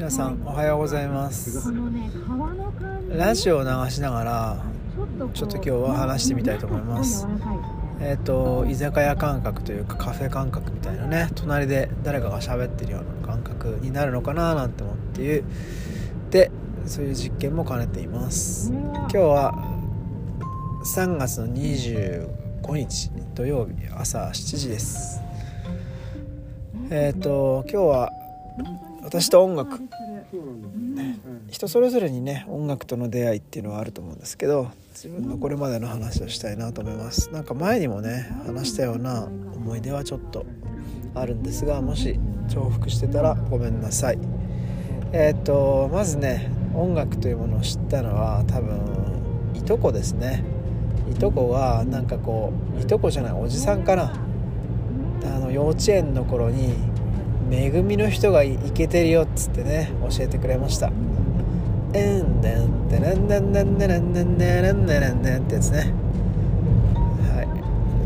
皆さんおはようございます。ラジオを流しながらちょっと今日は話してみたいと思います。えっ、ー、と居酒屋感覚というかカフェ感覚みたいなね隣で誰かが喋ってるような感覚になるのかななんて思っていうでそういう実験も兼ねています。今日は3月の25日土曜日朝7時です。えっ、ー、と今日は私と音楽、人それぞれにね音楽との出会いっていうのはあると思うんですけど自分のこれまでの話をしたいなと思います。なんか前にもね話したような思い出はちょっとあるんですがもし重複してたらごめんなさい。えっ、ー、とまずね音楽というものを知ったのは多分いとこですね。いとこがなんかこういとこじゃないおじさんかな。あの幼稚園の頃に恵みの人がいけてるよっつってね教えてくれました「えんでんでねんでんでんでねんでんでんでんでん」ってやつねはい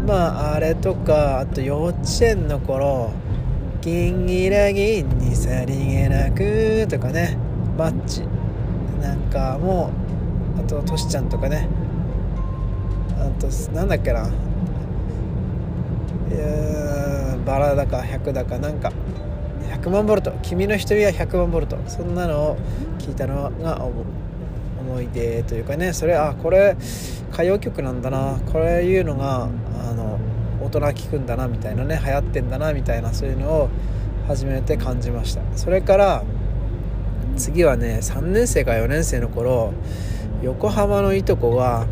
まああれとかあと幼稚園の頃「銀ギラ銀にさりげなく」とかねマッチなんかもうあとトシちゃんとかねあとなんだっけないやバラだか100だかなんか100万ボルト。君の瞳は100万ボルト。そんなのを聞いたのが思い出というかね。それあこれ歌謡曲なんだな。これいうのがあの大人聞くんだなみたいなね。流行ってんだなみたいなそういうのを初めて感じました。それから次はね3年生か4年生の頃横浜のいとこが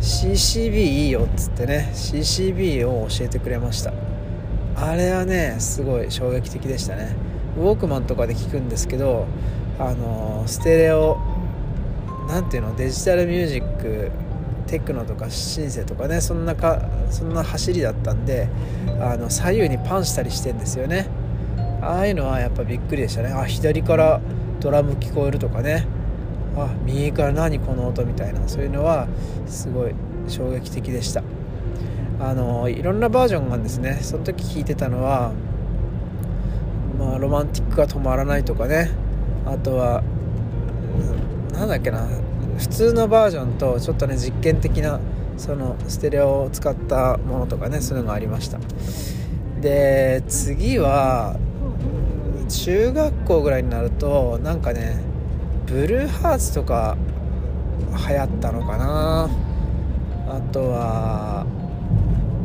CCB いいよっつってね CCB を教えてくれました。あれはねすごい衝撃的でしたね。ウォークマンとかで聞くんですけどあのステレオなんていうのデジタルミュージックテクノとかシンセとかねそんなかそんな走りだったんであの左右にパンしたりしてんですよね。ああいうのはやっぱびっくりでしたね。あ左からドラム聞こえるとかね。あ右から何この音みたいなそういうのはすごい衝撃的でした。あのいろんなバージョンがですね。その時聞いてたのはまあロマンティックが止まらないとかね。あとはなんだっけな。普通のバージョンとちょっとね実験的なそのステレオを使ったものとかねそういうのがありました。で次は中学校ぐらいになるとなんかねブルーハーツとか流行ったのかな。あとは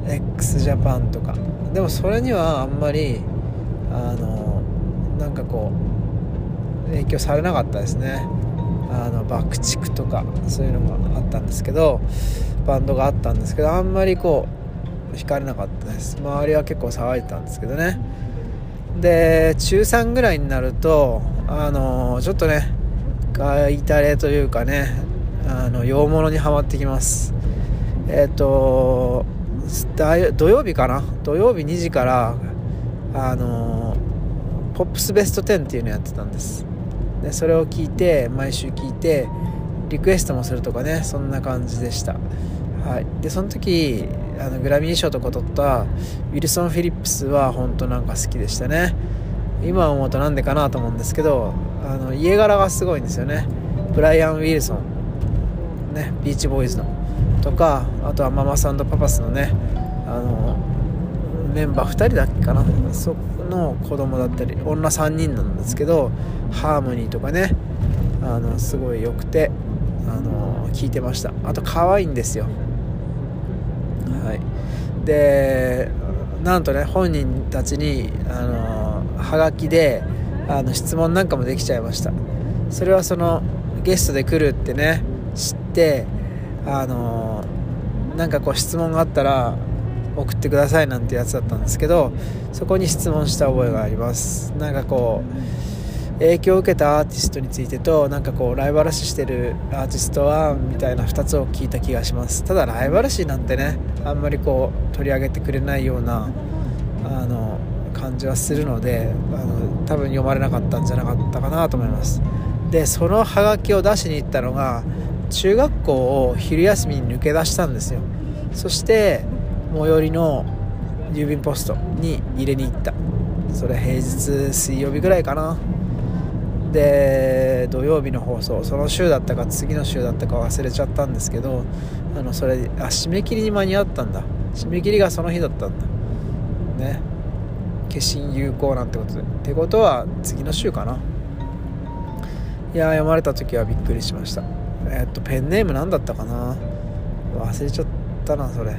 x ジャパンとか。でもそれにはあんまりあのなんかこう影響されなかったですね。あの爆竹とかそういうのがあったんですけどバンドがあったんですけどあんまりこう惹かれなかったです。周りは結構騒いでたんですけどね。で中3ぐらいになるとあのちょっとねイタレというかねあの洋物にはまってきます。えっ、ー、と土曜日かな？土曜日2時からあのポップスベスト10っていうのやってたんです。でそれを聞いて毎週聞いてリクエストもするとかねそんな感じでした。はい。でその時あのグラミー賞とか取ったウィルソン・フィリップスは本当なんか好きでしたね。今思うとなんでかなと思うんですけどあの家柄がすごいんですよね。ブライアン・ウィルソン。ねビーチボーイズの。とかあとはママさんとパパスのねあのメンバー2人だっけかな。そこの子供だったり女3人なんですけどハーモニーとかねあのすごい良くてあの聞いてました。あと可愛いんですよ。はい。でなんとね本人たちにあのはがきであの質問なんかもできちゃいました。それはそのゲストで来るってね知ってあのなんかこう質問があったら送ってくださいなんてやつだったんですけどそこに質問した覚えがあります。なんかこう影響を受けたアーティストについてとなんかこうライバル視してるアーティストはみたいな2つを聞いた気がします。ただライバル視なんてねあんまりこう取り上げてくれないようなあの感じはするのであの多分読まれなかったんじゃなかったかなと思います。でそのハガキを出しに行ったのが中学校を昼休みに抜け出したんですよ。そして最寄りの郵便ポストに入れに行った。それ平日水曜日ぐらいかな。で土曜日の放送その週だったか次の週だったか忘れちゃったんですけどあのそれあ締め切りに間に合ったんだ。締め切りがその日だったんだ。ね。消印有効なんてことで。ってことは次の週かな。いや読まれた時はびっくりしました。えっとペンネーム何だったかな？忘れちゃったなそれ。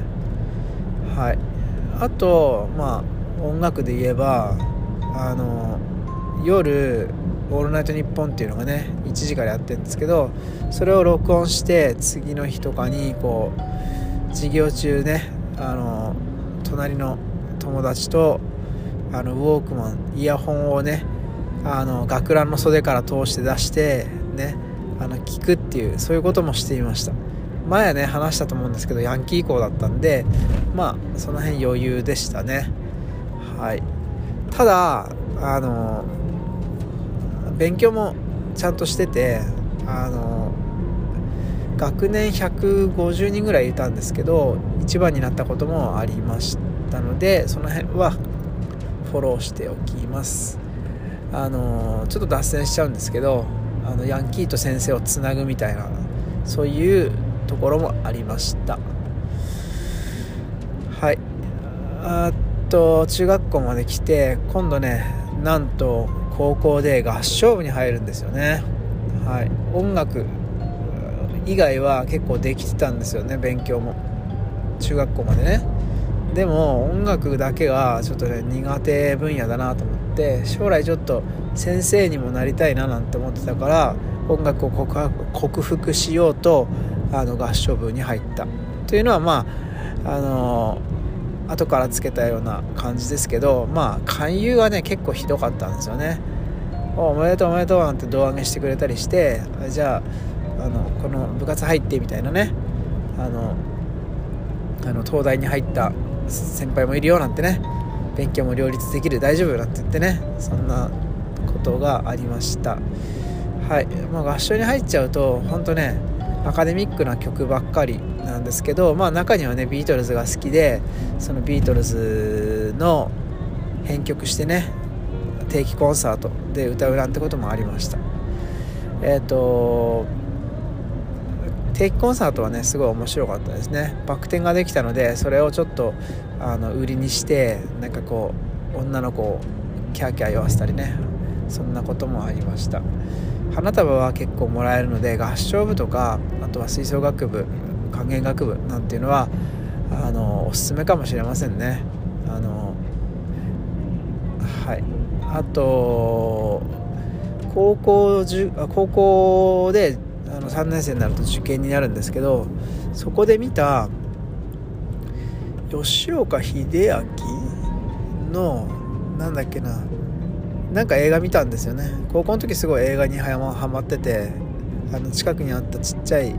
はい。あとまあ音楽で言えばあの夜「オールナイトニッポン」っていうのがね1時からやってるんですけどそれを録音して次の日とかにこう授業中ねあの隣の友達とあのウォークマンイヤホンをねあの学ランの袖から通して出してねあの聞くっていうそういうこともしていました。前はね話したと思うんですけどヤンキー校だったんでまあその辺余裕でしたね。はい。ただあの勉強もちゃんとしててあの学年150人ぐらいいたんですけど1番になったこともありましたのでその辺はフォローしておきます。あのちょっと脱線しちゃうんですけどあのヤンキーと先生をつなぐみたいなそういうところもありました。はい。あと中学校まで来て今度ねなんと高校で合唱部に入るんですよね。はい。音楽以外は結構できてたんですよね勉強も。中学校までね。でも音楽だけがちょっとね苦手分野だなと思って将来ちょっと先生にもなりたいななんて思ってたから音楽を克服しようとあの合唱部に入った。というのはまああの後からつけたような感じですけどまあ勧誘はね結構ひどかったんですよね。おめでとうおめでとうなんて胴上げしてくれたりしてじゃああのこの部活入ってみたいなね。あのあの東大に入った先輩もいるよなんてね。勉強も両立できる大丈夫なんて言ってねそんなことがありました。はい、まあ、合唱に入っちゃうと本当ねアカデミックな曲ばっかりなんですけど、まあ、中にはねビートルズが好きでそのビートルズの編曲してね定期コンサートで歌うなんてこともありました。えっ、ー、と定期コンサートはねすごい面白かったですね。バク転ができたのでそれをちょっとあの売りにしてなんかこう女の子をキャーキャー言わせたりね。そんなこともありました。花束は結構もらえるので合唱部とかあとは吹奏楽部管弦楽部なんていうのはあのおすすめかもしれませんね。あのはい。あと高校高校で3年生になると受験になるんですけどそこで見た吉岡秀明のなんだっけななんか映画見たんですよね。高校の時すごい映画にはまっててあの近くにあったちっちゃい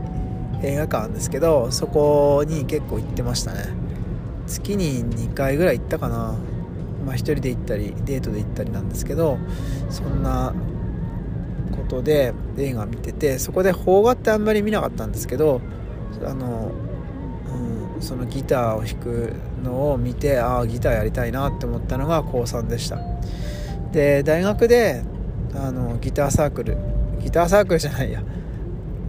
映画館ですけどそこに結構行ってましたね。月に2回ぐらい行ったかな。まあ1人で行ったりデートで行ったりなんですけどそんなことで映画見ててそこで邦画ってあんまり見なかったんですけどあの、うん、そのギターを弾くのを見てああギターやりたいなって思ったのが高3でした。で大学であのギターサークルギターサークルじゃないや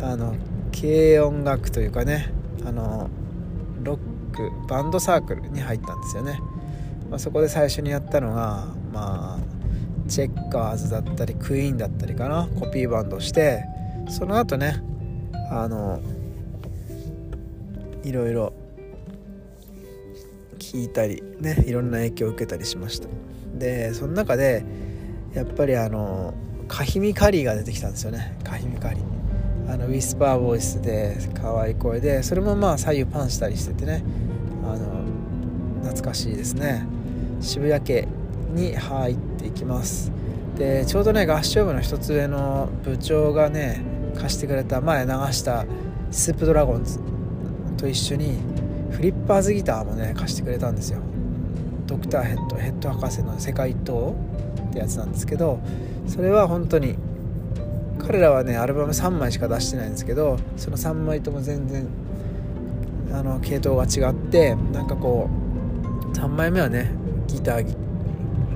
あの軽音楽というかねあのロックバンドサークルに入ったんですよね、まあ、そこで最初にやったのがまあカーズだったりクイーンだったりかなコピーバンドしてその後ねあのいろいろ聞いたりねいろんな影響を受けたりしました。でその中でやっぱりあのカヒミカリーが出てきたんですよね。カヒミカリー。あのウィスパーボイスで可愛い声でそれもまあ左右パンしたりしててねあの懐かしいですね。渋谷家に入っていきます。でちょうどね合唱部の一つ上の部長がね貸してくれた前流したスープドラゴンズと一緒にフリッパーズギターもね貸してくれたんですよ。ドクターヘッドヘッド博士の世界一等ってやつなんですけどそれは本当に彼らはねアルバム3枚しか出してないんですけどその3枚とも全然あの系統が違ってなんかこう3枚目はねギター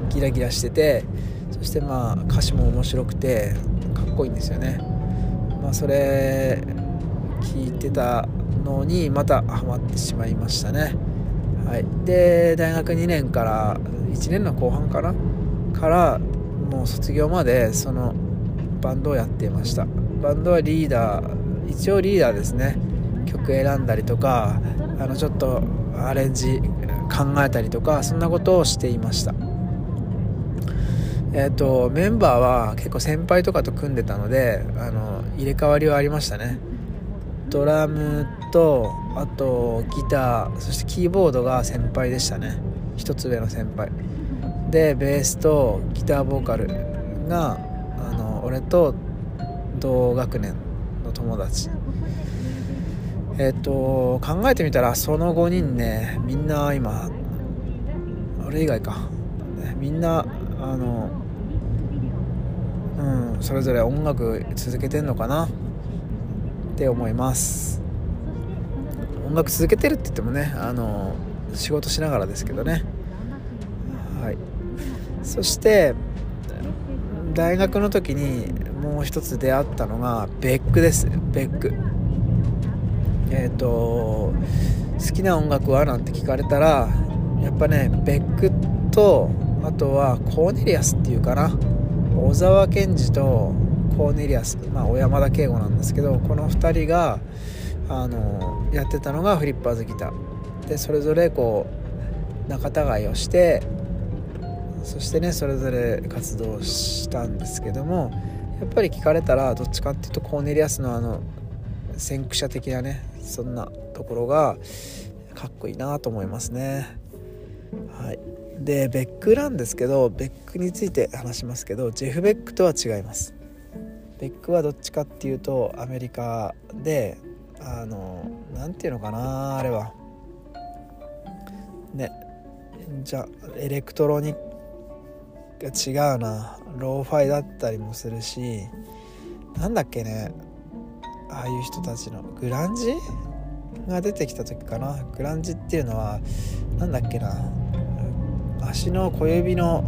ギラギラしててそしてまあ歌詞も面白くてかっこいいんですよね。まあそれ聞いてたのにまたハマってしまいましたね。はい。で大学2年から1年の後半かな？からもう卒業までそのバンドをやっていました。バンドはリーダー一応リーダーですね。曲選んだりとかあのちょっとアレンジ考えたりとかそんなことをしていました。えっ、とメンバーは結構先輩とかと組んでたのであの入れ替わりはありましたね。ドラムとあとギターそしてキーボードが先輩でしたね。一つ上の先輩。でベースとギターボーカルがあの俺と同学年の友達。えっ、と考えてみたらその5人ねみんな今俺以外か、みんなあのうんそれぞれ音楽続けてんのかな？って思います。音楽続けてるって言ってもねあの仕事しながらですけどね。はい。そして大学の時にもう一つ出会ったのがベックです。ベック。えっ、ー、と好きな音楽は？なんて聞かれたらやっぱねベックとあとはコーネリアスっていうかな。小沢健二とコーネリアス、まあ、小山田圭吾なんですけどこの2人があのやってたのがフリッパーズギター。でそれぞれこう仲違いをしてそしてねそれぞれ活動したんですけどもやっぱり聞かれたらどっちかっていうとコーネリアスのあの先駆者的なねそんなところがかっこいいなと思いますね。はい。でベックなんですけどベックについて話しますけどジェフ・ベックとは違います。ベックはどっちかっていうとアメリカであの何て言うのかなあれは。ねじゃエレクトロニックが違うな。ローファイだったりもするしなんだっけねああいう人たちの。グランジが出てきた時かな。グランジっていうのは何だっけな。足の小指の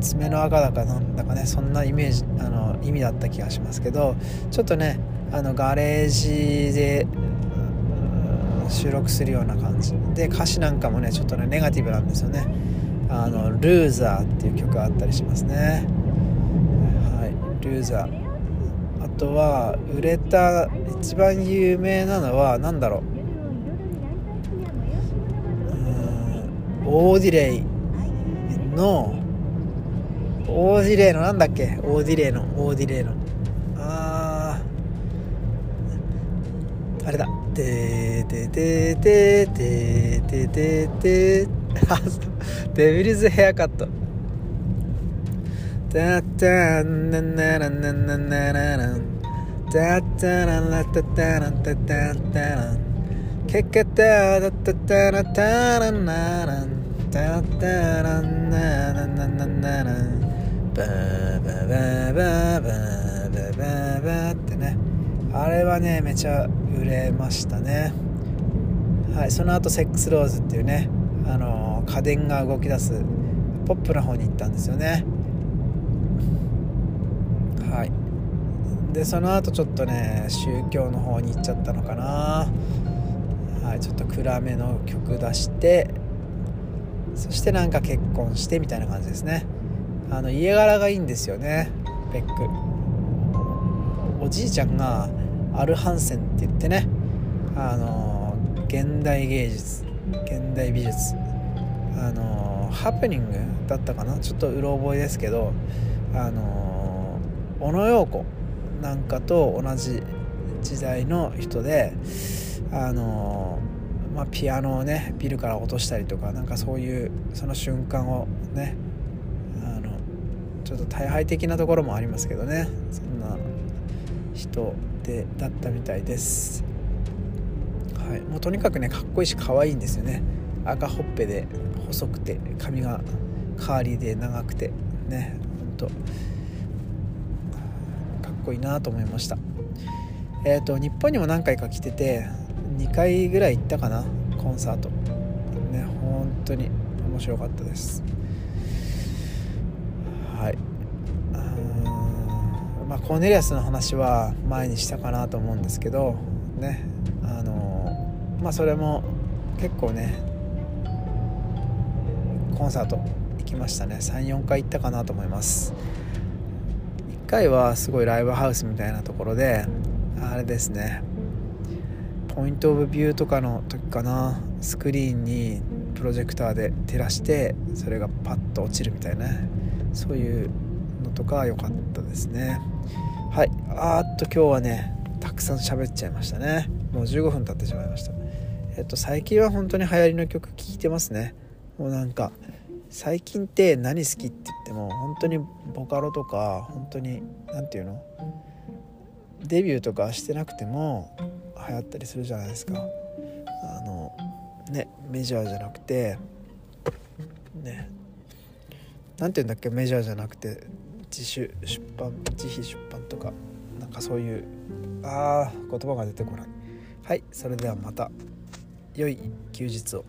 爪の赤だかなんだかねそんなイメージあの意味だった気がしますけどちょっとねあのガレージで収録するような感じ。で歌詞なんかもねちょっとねネガティブなんですよね。あの「ルーザー」っていう曲があったりしますね。はい。 Loser。あとは売れた一番有名なのは何だろう。 Odelay の Odelay のなんだっけ？ Odelay の Odelay の。あー。あれだ。ててててててててデビルズヘアカット。タタンナナナナナナナナ。タタララタタラタタタラケケタタタタラタラナラタタラナナナナナナバーバーバーバーバーバーバーバーってねあれはねめちゃ売れましたねはいその後セックスローズっていうねあの家電が動き出すポップな方に行ったんですよねはいでその後ちょっとね宗教の方に行っちゃったのかなはいちょっと暗めの曲出してそしてなんか結婚してみたいな感じですね。あの家柄がいいんですよね。ベック。おじいちゃんがアルハンセンって言ってね。あの現代芸術現代美術。あのハプニングだったかな。ちょっとうろ覚えですけどあの小野陽子なんかと同じ時代の人であのまあ、ピアノをねビルから落としたりとかなんかそういうその瞬間をねあのちょっと大敗的なところもありますけどね。そんな人でだったみたいです、はい、もうとにかくねかっこいいし可愛いんですよね。赤ほっぺで細くて髪がカーリーで長くてねほんと。かっこいいなと思いました。えっ、ー、と日本にも何回か来てて2回ぐらい行ったかなコンサート。ね本当に面白かったです。はい。まあ、コーネリアスの話は前にしたかなと思うんですけどねあのまあそれも結構ねコンサート行きましたね。34回行ったかなと思います。1回はすごいライブハウスみたいなところであれですね。ポイントオブビューとかの時かな。スクリーンにプロジェクターで照らしてそれがパッと落ちるみたいな。そういうのとか良かったですね。はい。あーっと今日はねたくさん喋っちゃいましたね。もう15分経ってしまいました。えっと最近は本当に流行りの曲聴いてますね。もうなんか最近って何好きって言っても本当にボカロとか本当に何て言うの？デビューとかしてなくても流行ったりするじゃないですか。あのねメジャーじゃなくてね何て言うんだっけメジャーじゃなくて自主出版自費出版とかなんかそういうあー言葉が出てこない。はいそれではまた良い休日を。